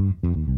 Mm-hmm.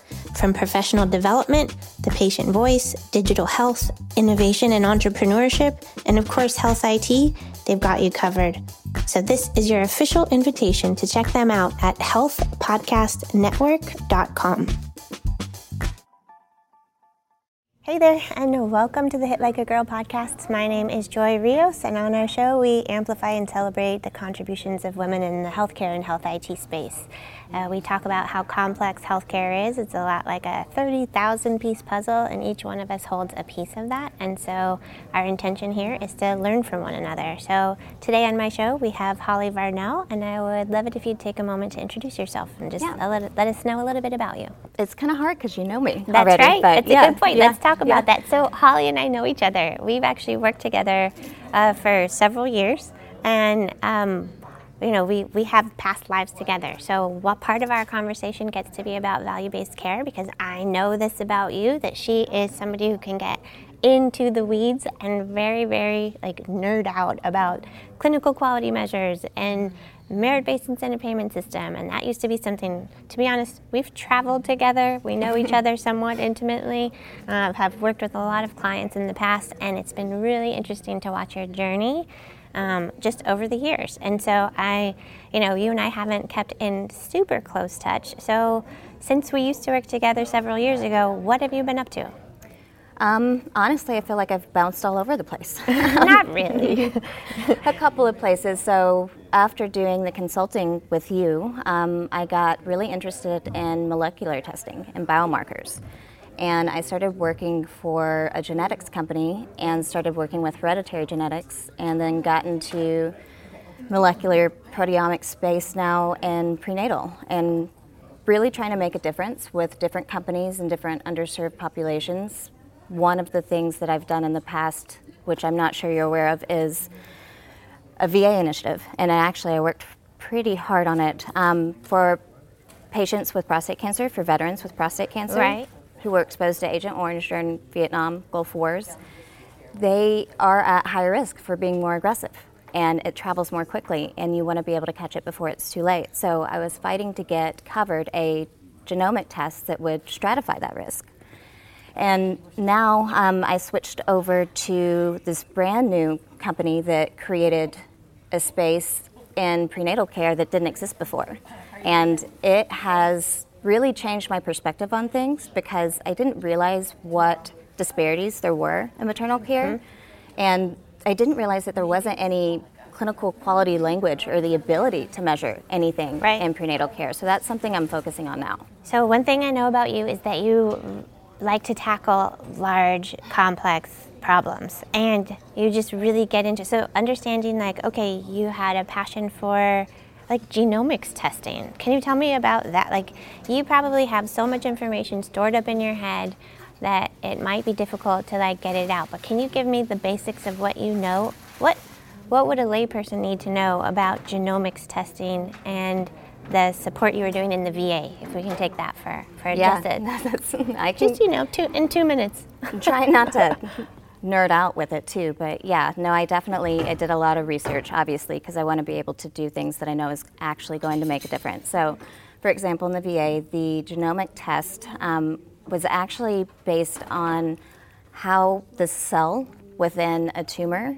From professional development, the patient voice, digital health, innovation and entrepreneurship, and of course, health IT, they've got you covered. So, this is your official invitation to check them out at healthpodcastnetwork.com. Hey there, and welcome to the Hit Like a Girl podcast. My name is Joy Rios, and on our show, we amplify and celebrate the contributions of women in the healthcare and health IT space. Uh, we talk about how complex healthcare is. It's a lot like a 30,000 piece puzzle, and each one of us holds a piece of that. And so, our intention here is to learn from one another. So, today on my show, we have Holly Varnell, and I would love it if you'd take a moment to introduce yourself and just Yeah. let, let us know a little bit about you. It's kind of hard because you know me That's already. right. But That's yeah, a good point. yeah, Let's talk about that. So Holly and I know each other. We've actually worked together uh, for several years, and um, you know we we have past lives together. So what part of our conversation gets to be about value-based care? Because I know this about you that she is somebody who can get into the weeds and very very like nerd out about clinical quality measures and merit-based incentive payment system and that used to be something to be honest we've traveled together we know each other somewhat intimately uh, have worked with a lot of clients in the past and it's been really interesting to watch your journey um, just over the years and so i you know you and i haven't kept in super close touch so since we used to work together several years ago what have you been up to Um, honestly, I feel like I've bounced all over the place. not really a couple of places. So after doing the consulting with you, um, I got really interested in molecular testing and biomarkers. And I started working for a genetics company and started working with hereditary genetics and then got into molecular proteomics space now in prenatal and really trying to make a difference with different companies and different underserved populations. One of the things that I've done in the past, which I'm not sure you're aware of, is a VA initiative, and actually I worked pretty hard on it um, for patients with prostate cancer, for veterans with prostate cancer, Right. Who were exposed to Agent Orange during Vietnam Gulf Wars. They are at higher risk for being more aggressive, and it travels more quickly, and you want to be able to catch it before it's too late. So I was fighting to get covered a genomic test that would stratify that risk. And now um, I switched over to this brand new company that created a space in prenatal care that didn't exist before. And it has really changed my perspective on things because I didn't realize what disparities there were in maternal mm-hmm. care. And I didn't realize that there wasn't any clinical quality language or the ability to measure anything Right. in prenatal care. So that's something I'm focusing on now. So one thing I know about you is that you like to tackle large, complex problems, and you just really get into. So understanding, like, okay, you had a passion for like genomics testing. Can you tell me about that? Like, you probably have so much information stored up in your head. that it might be difficult to like get it out. But can you give me the basics of what you know? What what would a layperson need to know about genomics testing and the support you were doing in the VA? If we can take that for for Yeah, just a, I can just you know two in two minutes. try not to nerd out with it too but yeah no i definitely i did a lot of research obviously because i want to be able to do things that i know is actually going to make a difference. So for example in the va the genomic test um, was actually based on how the cell within a tumor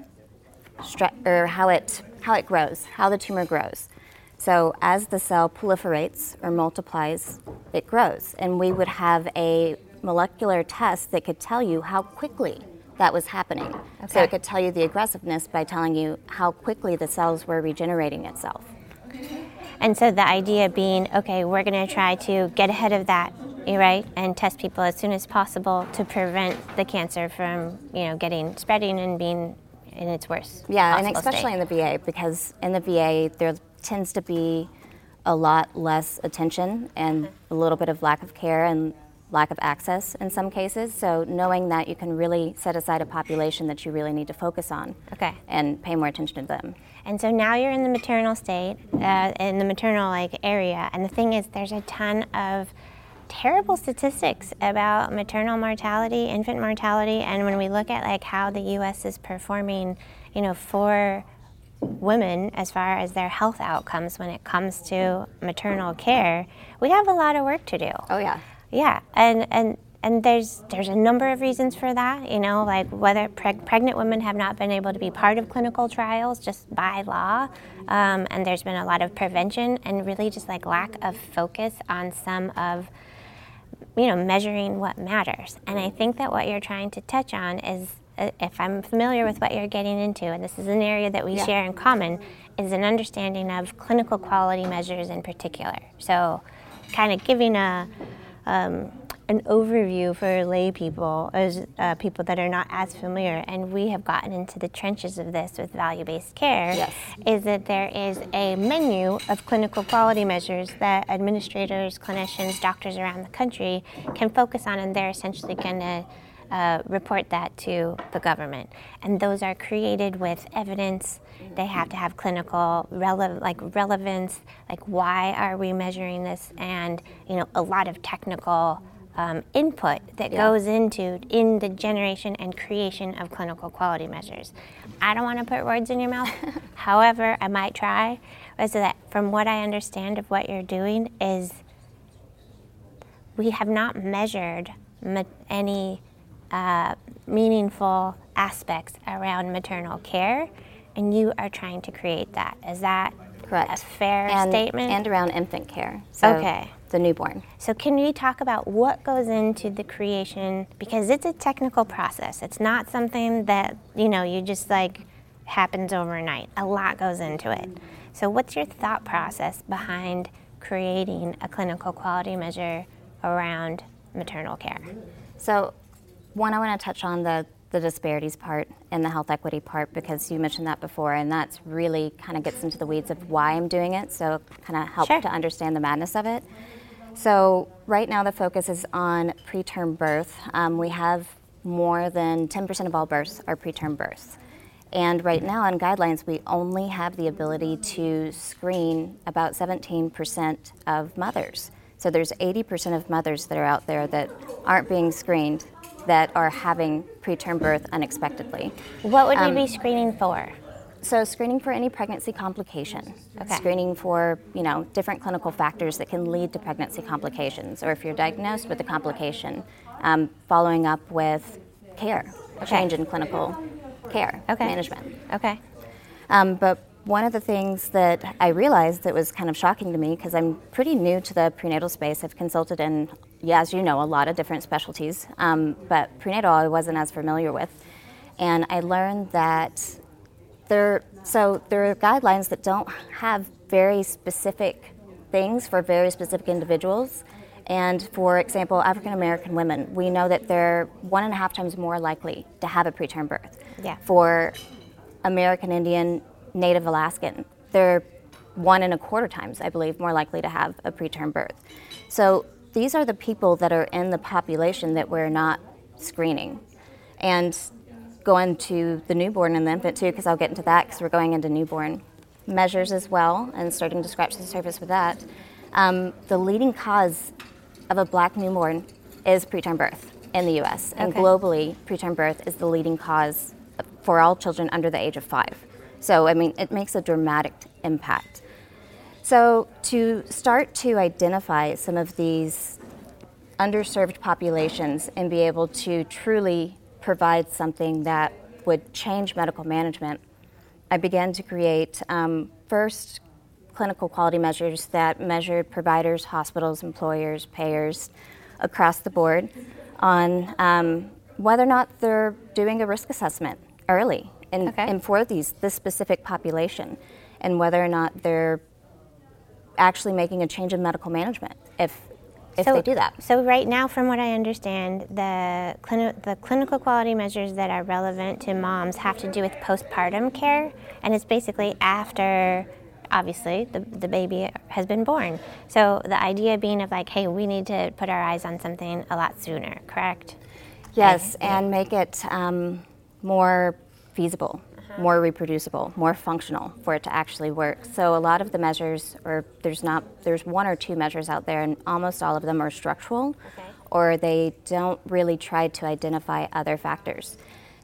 stre- or how it how it grows how the tumor grows. So as the cell proliferates or multiplies it grows and we would have a molecular test that could tell you how quickly that was happening. So Okay. it could tell you the aggressiveness by telling you how quickly the cells were regenerating itself. And so the idea being, okay, we're going to try to get ahead of that, right, and test people as soon as possible to prevent the cancer from, you know, getting spreading and being in its worst. Yeah, and especially state. in the VA because in the VA there tends to be a lot less attention and a little bit of lack of care and lack of access in some cases. So knowing that you can really set aside a population that you really need to focus on Okay. and pay more attention to them. And so now you're in the maternal state, uh, in the maternal like area, and the thing is, there's a ton of terrible statistics about maternal mortality, infant mortality, and when we look at like how the U.S. is performing, you know, for women as far as their health outcomes when it comes to maternal care, we have a lot of work to do. Oh yeah. Yeah, and and and there's there's a number of reasons for that. You know, like whether preg- pregnant women have not been able to be part of clinical trials just by law, um, and there's been a lot of prevention and really just like lack of focus on some of you know measuring what matters. And I think that what you're trying to touch on is. uh, If I'm familiar with what you're getting into, and this is an area that we Yeah. share in common, is an understanding of clinical quality measures in particular. So, kind of giving a um, an overview for lay people, as uh, people that are not as familiar, and we have gotten into the trenches of this with value-based care, Yes. is that there is a menu of clinical quality measures that administrators, clinicians, doctors around the country can focus on, and they're essentially going to uh, report that to the government. And those are created with evidence. They have to have clinical rele- like relevance, like why are we measuring this, and you know a lot of technical um, input that Yeah. goes into in the generation and creation of clinical quality measures. I don't want to put words in your mouth. However, I might try. Is that from what I understand of what you're doing is we have not measured ma- any uh, meaningful aspects around maternal care, and you are trying to create that. Is that Correct. a fair and, statement? And around infant care. So Okay. The newborn. So, can we talk about what goes into the creation? Because it's a technical process. It's not something that, you know, you just like happens overnight. A lot goes into it. So, what's your thought process behind creating a clinical quality measure around maternal care? So, one, I want to touch on the, the disparities part and the health equity part because you mentioned that before, and that's really kind of gets into the weeds of why I'm doing it. So, kind of help Sure. to understand the madness of it. So, right now the focus is on preterm birth. Um, we have more than 10% of all births are preterm births. And right now, on guidelines, we only have the ability to screen about 17% of mothers. So there's 80% of mothers that are out there that aren't being screened that are having preterm birth unexpectedly. What would Um, we be screening for? So screening for any pregnancy complication, Okay. screening for you know different clinical factors that can lead to pregnancy complications, or if you're diagnosed with a complication, um, following up with care, Okay. change in clinical care Okay. management. Okay. Um, but one of the things that I realized that was kind of shocking to me, because I'm pretty new to the prenatal space, I've consulted in, yeah, as you know, a lot of different specialties, um, but prenatal I wasn't as familiar with. And I learned that there, so there are guidelines that don't have very specific things for very specific individuals. And for example, African American women, we know that they're one and a half times more likely to have a preterm birth. Yeah. For American Indian, Native Alaskan, they're one and a quarter times, I believe, more likely to have a preterm birth. So these are the people that are in the population that we're not screening. And going to the newborn and the infant too, because I'll get into that because we're going into newborn measures as well and starting to scratch the surface with that. Um, the leading cause of a black newborn is preterm birth in the US. And Okay. globally, preterm birth is the leading cause for all children under the age of five. So, I mean, it makes a dramatic impact. So, to start to identify some of these underserved populations and be able to truly provide something that would change medical management, I began to create um, first clinical quality measures that measured providers, hospitals, employers, payers across the board on um, whether or not they're doing a risk assessment early and, Okay. and for these this specific population, and whether or not they're actually making a change in medical management if if So- they do that. So right now, from what I understand, the clini- the clinical quality measures that are relevant to moms have to do with postpartum care, and it's basically after. Obviously, the, the baby has been born. So, the idea being of like, hey, we need to put our eyes on something a lot sooner, correct? Yes, and make it um, more feasible, more reproducible, more functional for it to actually work. So a lot of the measures, or there's not, there's one or two measures out there, and almost all of them are structural, or they don't really try to identify other factors.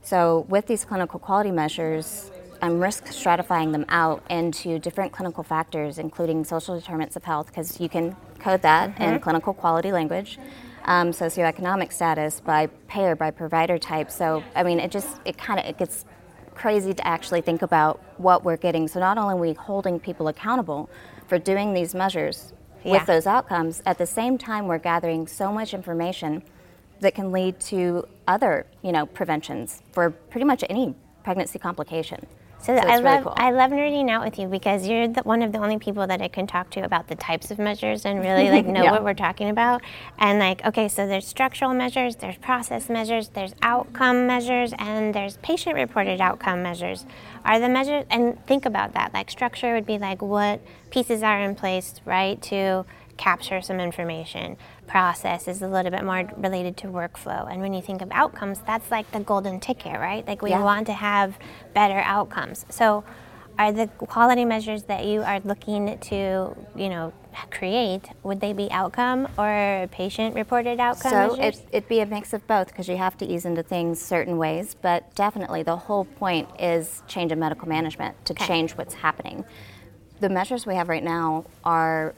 So with these clinical quality measures, I'm risk stratifying them out into different clinical factors, including social determinants of health, because you can code that in clinical quality language um, socioeconomic status, by payer, by provider type. So I mean, it just it kind of it gets crazy to actually think about what we're getting. So not only are we holding people accountable for doing these measures Yeah. with those outcomes, at the same time we're gathering so much information that can lead to other you know preventions for pretty much any pregnancy complication. So, I really love cool. I love nerding out with you because you're the, one of the only people that I can talk to about the types of measures and really like know Yeah. what we're talking about. And like, okay, so there's structural measures, there's process measures, there's outcome measures, and there's patient-reported outcome measures. Are the measures and think about that? Like structure would be like what pieces are in place, right, to capture some information. Process is a little bit more related to workflow. And when you think of outcomes, that's like the golden ticket, right? Like we Yeah. want to have better outcomes. So are the quality measures that you are looking to, you know, create, would they be outcome or patient reported outcome So measures? it, it'd be a mix of both because you have to ease into things certain ways, but definitely the whole point is change in medical management to Okay. change what's happening. The measures we have right now are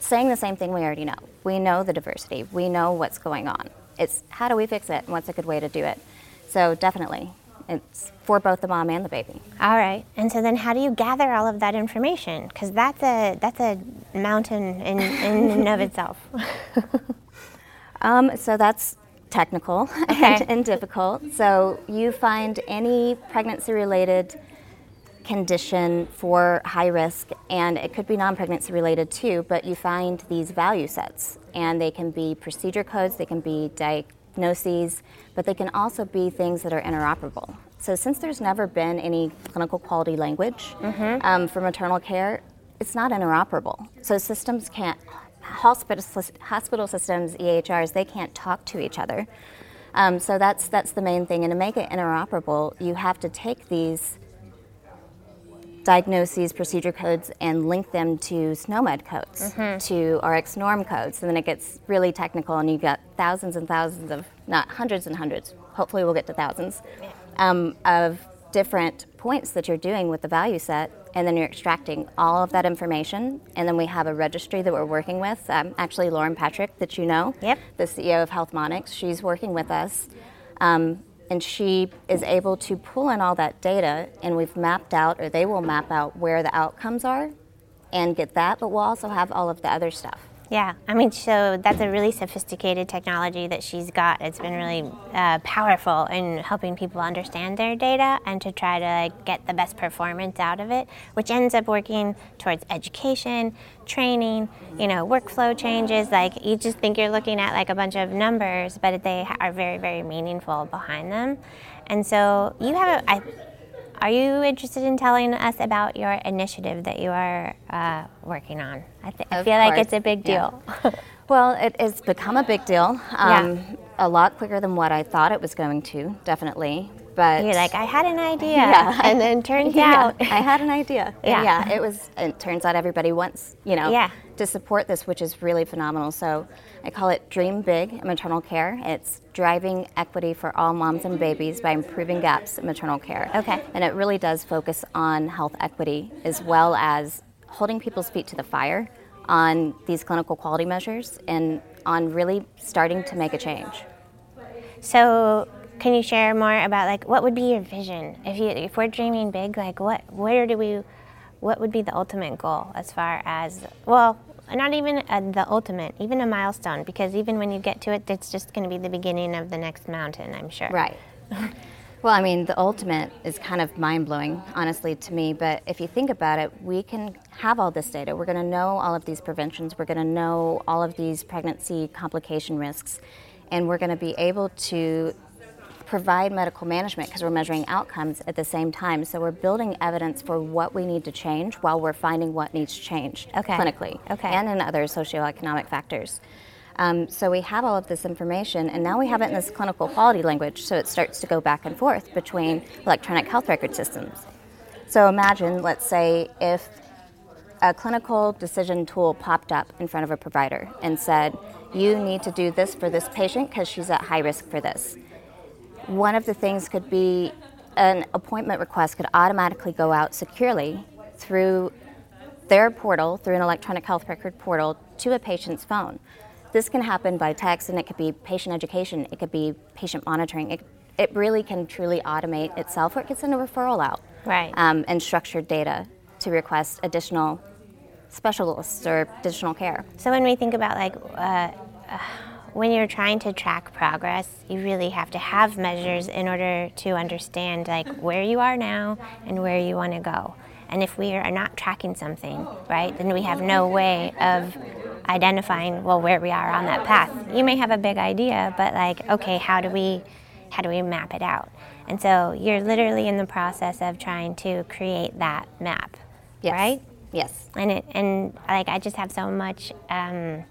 saying the same thing we already know. We know the diversity, we know what's going on. It's how do we fix it and what's a good way to do it. So definitely, it's for both the mom and the baby. All right. And so then how do you gather all of that information? Because that's a, that's a mountain in, in and of itself. Um, so that's technical Okay. and, and difficult. So you find any pregnancy related condition for high risk, and it could be non pregnancy related too, but you find these value sets, and they can be procedure codes, they can be diagnoses, but they can also be things that are interoperable. So, since there's never been any clinical quality language um, for maternal care, it's not interoperable. So, systems can't, hospital, hospital systems, EHRs, they can't talk to each other. Um, so, that's, that's the main thing. And to make it interoperable, you have to take these diagnoses, procedure codes, and link them to SNOMED codes, to RxNorm codes. And then it gets really technical, and you've got thousands and thousands of, not hundreds and hundreds, hopefully we'll get to thousands, um, of different points that you're doing with the value set. And then you're extracting all of that information. And then we have a registry that we're working with. Um, actually, Lauren Patrick, that you know, Yep. the CEO of HealthMonix, she's working with us. Um, and she is able to pull in all that data, and we've mapped out, or they will map out where the outcomes are and get that, but we'll also have all of the other stuff. Yeah, I mean, so that's a really sophisticated technology that she's got. It's been really uh, powerful in helping people understand their data and to try to get the best performance out of it, which ends up working towards education, training, you know, workflow changes. Like you just think you're looking at like a bunch of numbers, but they are very, very meaningful behind them. And so you have a. I, are you interested in telling us about your initiative that you are uh, working on? I, th- I feel like it's a big yeah. deal. Well, it has become a big deal. Um, a lot quicker than what I thought it was going to, definitely. But You're like, I had an idea. Yeah. And then turns yeah, out. I had an idea. Yeah. yeah, it was. It turns out everybody wants, you know, Yeah. to support this, which is really phenomenal. So I call it Dream Big maternal care. It's driving equity for all moms and babies by improving gaps in maternal care. Okay. And it really does focus on health equity as well as holding people's feet to the fire on these clinical quality measures and on really starting to make a change. So, can you share more about like what would be your vision if you if we're dreaming big? Like, what where do we? What would be the ultimate goal as far as well? Not even uh the ultimate, even a milestone, because even when you get to it, it's just going to be the beginning of the next mountain. I'm sure. Right. well, I mean, the ultimate is kind of mind blowing, honestly, to me. But if you think about it, we can have all this data. We're going to know all of these preventions. We're going to know all of these pregnancy complication risks. And we're going to be able to provide medical management because we're measuring outcomes at the same time. So we're building evidence for what we need to change while we're finding what needs changed Okay. clinically Okay. and in other socioeconomic factors. Um, so we have all of this information, and now we have it in this clinical quality language, so it starts to go back and forth between electronic health record systems. So imagine, let's say, if a clinical decision tool popped up in front of a provider and said, You need to do this for this patient because she's at high risk for this. One of the things could be an appointment request could automatically go out securely through their portal, through an electronic health record portal, to a patient's phone. This can happen by text, and it could be patient education, it could be patient monitoring. It, it really can truly automate itself, or it could send a referral out Right. um, and structured data to request additional specialists or additional care. So when we think about like uh, uh, when you're trying to track progress, you really have to have measures in order to understand like where you are now and where you want to go. And if we are not tracking something, right, then we have no way of identifying well where we are on that path. You may have a big idea, but like okay, how do we how do we map it out? And so you're literally in the process of trying to create that map, Yes. right? Yes. and it and like I just have so much um,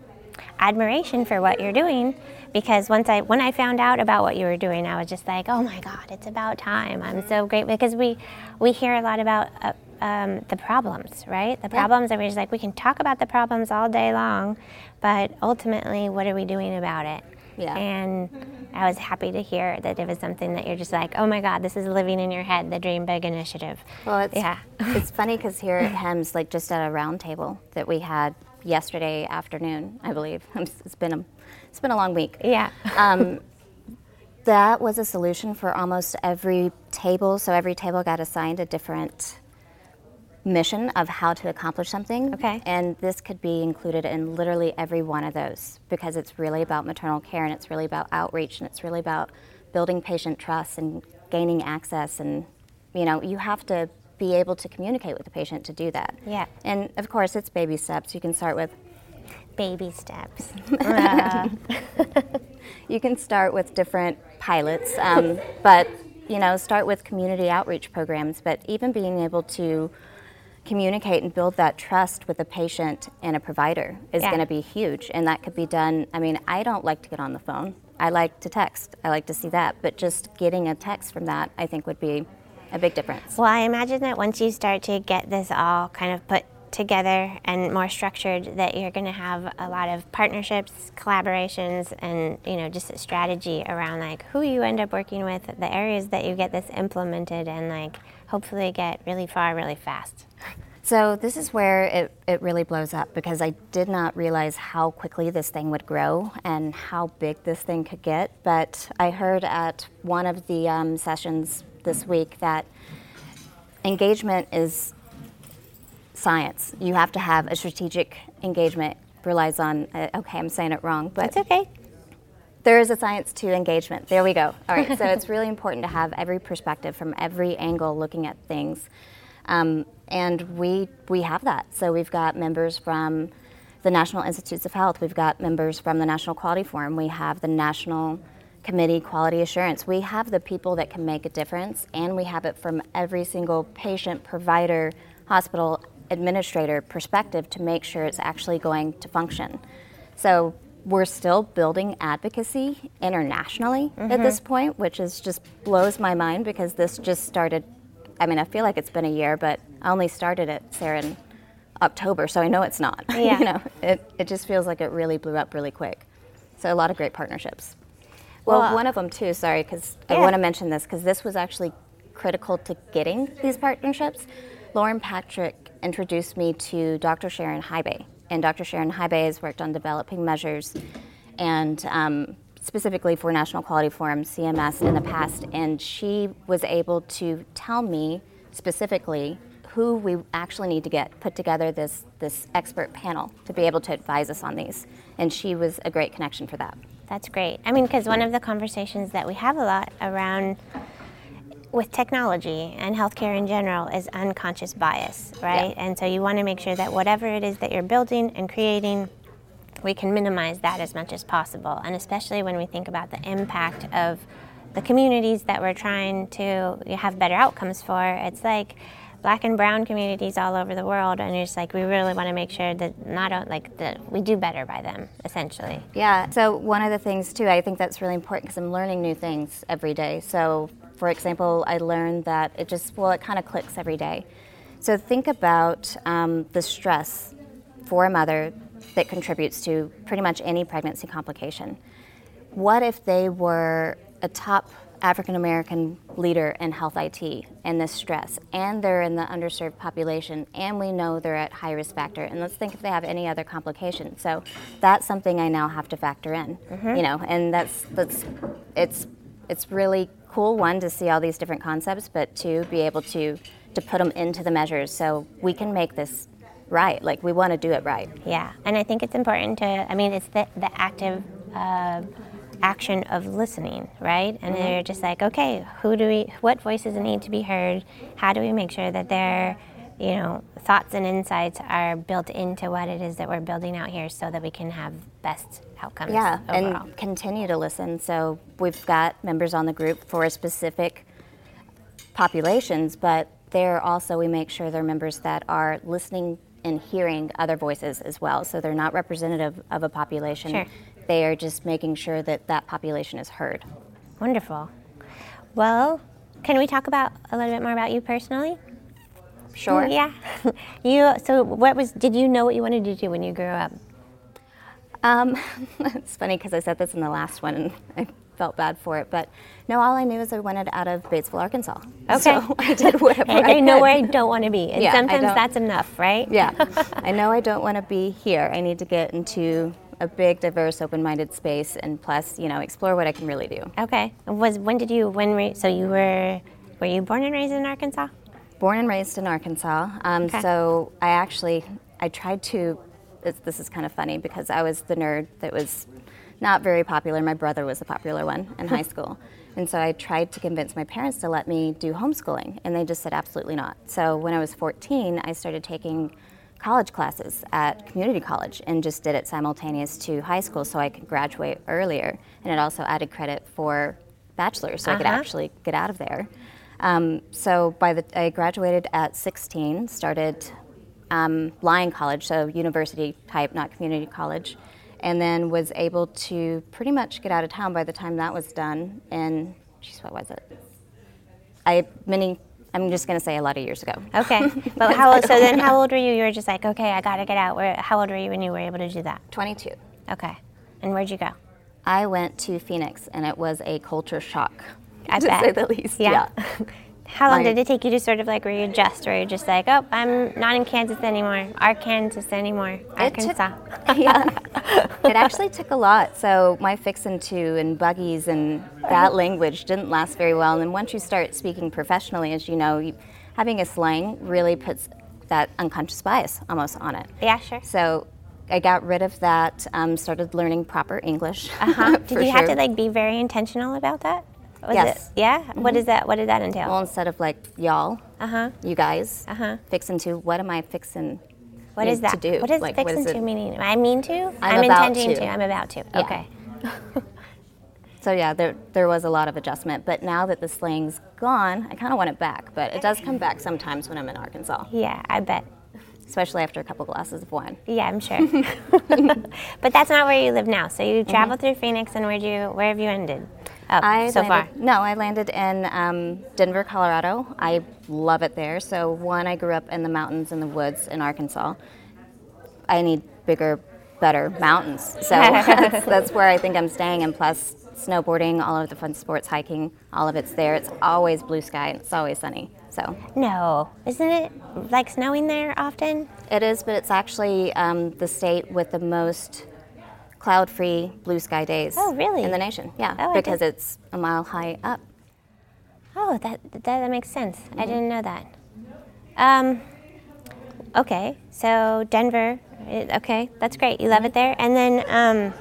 admiration for what you're doing because once I when I found out about what you were doing, I was just like, oh my God, it's about time. I'm so great because we we hear a lot about. Uh, um, the problems, right? The Yeah. problems that we're just like, we can talk about the problems all day long, but ultimately, what are we doing about it? Yeah. And I was happy to hear that it was something that you're just like, oh my God, this is living in your head, the Dream Big initiative. Well, it's, Yeah. it's funny because here at HIMSS, like just at a round table that we had yesterday afternoon, I believe. It's been a, it's been a long week. Yeah. Um, that was a solution for almost every table. So every table got assigned a different mission of how to accomplish something. Okay. And this could be included in literally every one of those because it's really about maternal care and it's really about outreach and it's really about building patient trust and gaining access and you know, you have to be able to communicate with the patient to do that. Yeah. And of course, it's baby steps. You can start with Baby steps. Uh, You can start with different pilots, um, but you know, start with community outreach programs. But even being able to communicate and build that trust with a patient and a provider is Yeah. going to be huge, and that could be done. I mean, I don't like to get on the phone. I like to text. I like to see that, but just getting a text from that, I think, would be a big difference. Well, I imagine that once you start to get this all kind of put together and more structured, that you're going to have a lot of partnerships, collaborations, and you know just a strategy around like who you end up working with, the areas that you get this implemented, and like hopefully get really far really fast. So this is where it, it really blows up because I did not realize how quickly this thing would grow and how big this thing could get. But I heard at one of the um, sessions this week that engagement is science. You have to have a strategic engagement relies on, uh, okay, I'm saying it wrong, but It's okay. there is a science to engagement. There we go. All right, so it's really important to have every perspective from every angle looking at things. Um, and we, we have that. So we've got members from the National Institutes of Health, we've got members from the National Quality Forum, we have the National Committee Quality Assurance. We have the people that can make a difference, and we have it from every single patient, provider, hospital administrator perspective to make sure it's actually going to function. So we're still building advocacy internationally mm-hmm. at this point, which is just blows my mind because this just started. I mean, I feel like it's been a year, but I only started it, Sarah, in October, so I know it's not. Yeah. you know, it, it just feels like it really blew up really quick. So a lot of great partnerships. Well, well one of them too. Sorry, because yeah. I want to mention this because this was actually critical to getting these partnerships. Lauren Patrick introduced me to Dr. Sharon Hibay, and Dr. Sharon Hibay has worked on developing measures and um, specifically for National Quality Forum, CMS, in the past, and she was able to tell me specifically who we actually need to get put together this this expert panel to be able to advise us on these, and she was a great connection for that. That's great. I mean, because one of the conversations that we have a lot around with technology and healthcare in general is unconscious bias, right? Yeah. And so you want to make sure that whatever it is that you're building and creating, we can minimize that as much as possible. And especially when we think about the impact of the communities that we're trying to have better outcomes for, it's like black and brown communities all over the world and it's like we really want to make sure that not like that we do better by them essentially. Yeah so one of the things too i think that's really important because i'm learning new things every day. So for example i learned that it just well it kind of clicks every day. So think about um, the stress for a mother that contributes to pretty much any pregnancy complication. What if they were a top African American leader in health IT and this stress, and they're in the underserved population, and we know they're at high risk factor. And let's think if they have any other complications. So that's something I now have to factor in, mm-hmm. you know, and that's that's it's it's really cool one to see all these different concepts, but two be able to to put them into the measures so we can make this right. Like we want to do it right. Yeah, and I think it's important to. I mean, it's the the active. Uh, action of listening, right? And mm-hmm. they're just like, okay, who do we, what voices need to be heard? How do we make sure that their, you know, thoughts and insights are built into what it is that we're building out here, so that we can have best outcomes. Yeah, overall. and continue to listen. So we've got members on the group for specific populations, but they're also we make sure they're members that are listening and hearing other voices as well. So they're not representative of a population. Sure. They are just making sure that that population is heard. Wonderful. Well, can we talk about a little bit more about you personally? Sure. Yeah. you. So, what was? Did you know what you wanted to do when you grew up? Um, it's funny because I said this in the last one, and I felt bad for it. But no, all I knew is I wanted out of Batesville, Arkansas. Okay. So I did whatever I, I, I know where I don't want to be, and yeah, sometimes that's enough, right? Yeah. I know I don't want to be here. I need to get into a big, diverse, open-minded space, and plus, you know, explore what I can really do. Okay. Was when did you when so you were were you born and raised in Arkansas? Born and raised in Arkansas. Um, okay. So I actually I tried to. This is kind of funny because I was the nerd that was not very popular. My brother was the popular one in high school. And so I tried to convince my parents to let me do homeschooling, and they just said absolutely not. So when I was 14, I started taking college classes at community college and just did it simultaneous to high school so I could graduate earlier. And it also added credit for bachelor's so uh-huh. I could uh-huh. actually get out of there. Um, so by the I graduated at 16, started um, Lyon College, so university type, not community college, and then was able to pretty much get out of town by the time that was done. And geez, what was it? I many I'm just going to say a lot of years ago. Okay. But how old, so then how old were you? You were just like, okay, I got to get out. Where, how old were you when you were able to do that? 22. Okay. And where'd you go? I went to Phoenix, and it was a culture shock, I to bet. say the least. Yeah. yeah. How long did it take you to sort of like readjust, where you're just like, oh, I'm not in Kansas anymore, Arkansas anymore, Arkansas? It Took, yeah, it actually took a lot. So my fixin' to and buggies and that language didn't last very well. And then once you start speaking professionally, as you know, you, having a slang really puts that unconscious bias almost on it. Yeah, sure. So I got rid of that. Um, started learning proper English. Uh-huh. Did you sure. have to like be very intentional about that? Was yes. It? Yeah. Mm-hmm. What is that? What did that entail? Well, instead of like y'all, uh huh, you guys, uh huh, fixing to what am I fixing? What is that? To do? What is like, fixing to meaning? I mean to. I'm, I'm intending to. to. I'm about to. Yeah. Okay. so yeah, there there was a lot of adjustment, but now that the slang's gone, I kind of want it back. But it does come back sometimes when I'm in Arkansas. Yeah, I bet. especially after a couple glasses of wine. Yeah, I'm sure. but that's not where you live now. So you traveled through Phoenix, and where do you where have you ended? Up I so landed, far. No, I landed in um, Denver, Colorado. I love it there. So, one, I grew up in the mountains and the woods in Arkansas. I need bigger, better mountains. So, that's, that's where I think I'm staying. And plus, snowboarding, all of the fun sports, hiking, all of it's there. It's always blue sky and it's always sunny. So, No, isn't it like snowing there often? it is, but it's actually um, the state with the most cloud free blue sky days Oh, really? in the nation. Yeah, Oh, because it's a mile high up. Oh, that that, that makes sense. I didn't know that. Um, okay, so Denver. Okay, that's great. You love it there. And then, um,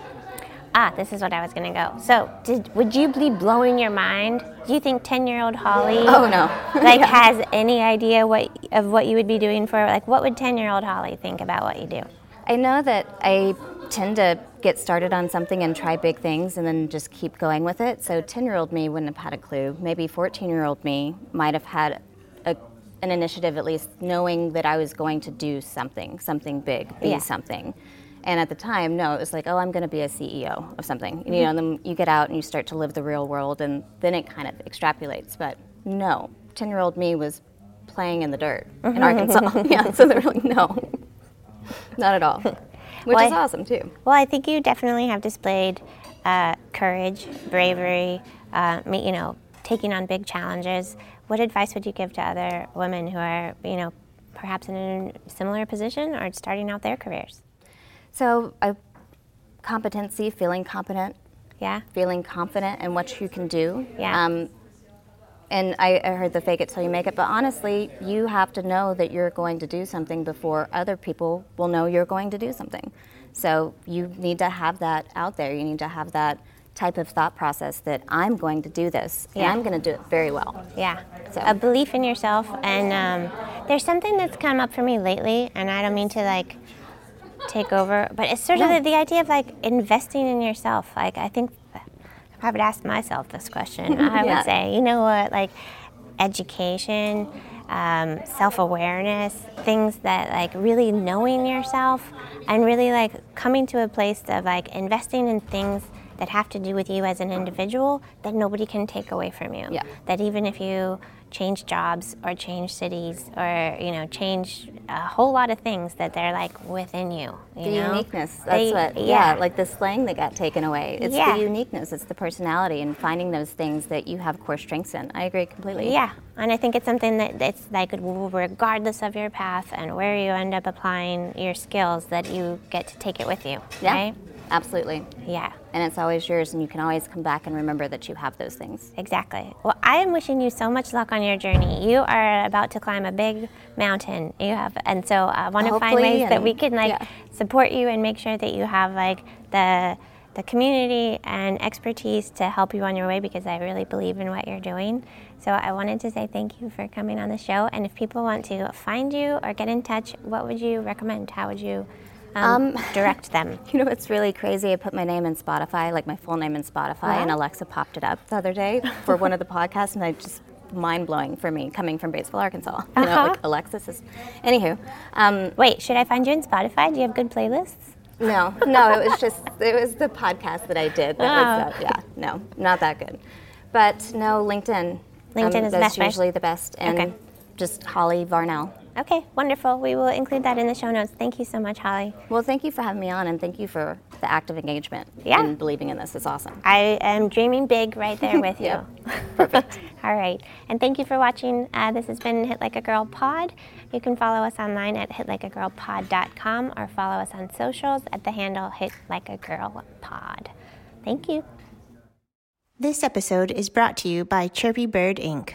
ah, this is what I was gonna go. So, did would you be blowing your mind? Do you think ten-year-old Holly? Oh, no. like Yeah. has any idea what of what you would be doing for like what would ten-year-old Holly think about what you do? I know that I tend to get started on something and try big things and then just keep going with it. So 10 year old me wouldn't have had a clue. Maybe 14 year old me might have had a, an initiative, at least knowing that I was going to do something, something big, be Yeah. something. And at the time, no, it was like, oh, I'm going to be a CEO of something. You mm-hmm. know, and then you get out and you start to live the real world, and then it kind of extrapolates. But no, 10 year old me was playing in the dirt in mm-hmm. Arkansas. yeah, so they're like, no, not at all. Which Well, is I- awesome too. Well, I think you definitely have displayed uh, courage, bravery, uh, you know, taking on big challenges. What advice would you give to other women who are, you know, perhaps in a similar position or starting out their careers? So, uh, competency, feeling competent, Yeah. feeling confident in what you can do. Yeah. Um, and I, I heard the fake it till you make it, but honestly, you have to know that you're going to do something before other people will know you're going to do something. So you need to have that out there. You need to have that type of thought process that I'm going to do this and I'm going to do it very well. Yeah, So- a belief in yourself. And um, there's something that's come up for me lately, and I don't mean to like take over, but it's sort of the, the idea of like investing in yourself. Like I think if I would ask myself this question, I Yeah. would say, you know what, like education, um, self-awareness, things that like really knowing yourself, and really like coming to a place of like investing in things that have to do with you as an individual that nobody can take away from you Yeah. that even if you change jobs or change cities or you know change a whole lot of things that they're like within you, you The know? uniqueness. That's They- what, yeah. like the slang that got taken away. It's Yeah. the uniqueness, it's the personality, and finding those things that you have core strengths in. I agree completely. yeah and i think it's something that it's like regardless of your path and where you end up applying your skills that you get to take it with you Yeah. right Absolutely. yeah And it's always yours, and you can always come back and remember that you have those things. Exactly. Well, I am wishing you so much luck on your journey. You are about to climb a big mountain. You have, and so uh, I want to find ways that we can like yeah. support you and make sure that you have like the the community and expertise to help you on your way because I really believe in what you're doing. So I wanted to say thank you for coming on the show. And if people want to find you or get in touch, what would you recommend? How would you um, direct them? You know, it's really crazy. I put my name in Spotify, like my full name in Spotify, and Alexa popped it up the other day for one of the podcasts, and I just mind blowing for me coming from Batesville, Arkansas. You know, Uh-huh. like Alexis is. Anywho, um, Wait, should I find you in Spotify? Do you have good playlists? no, no, it was just it was the podcast that I did. That Oh. was, uh, yeah, no, not that good. But no, LinkedIn. LinkedIn um, is that's usually the best, and Okay. just Holly Varnell. Okay, wonderful. We will include that in the show notes. Thank you so much, Holly. Well, thank you for having me on, and thank you for the active engagement Yeah. and believing in this. It's awesome. I am dreaming big right there with you. Yep. Perfect. All right. And thank you for watching. Uh, this has been Hit Like a Girl Pod. You can follow us online at hitlikeagirlpod.com or follow us on socials at the handle Hit Like a Girl Pod. Thank you. This episode is brought to you by Chirpy Bird Inc.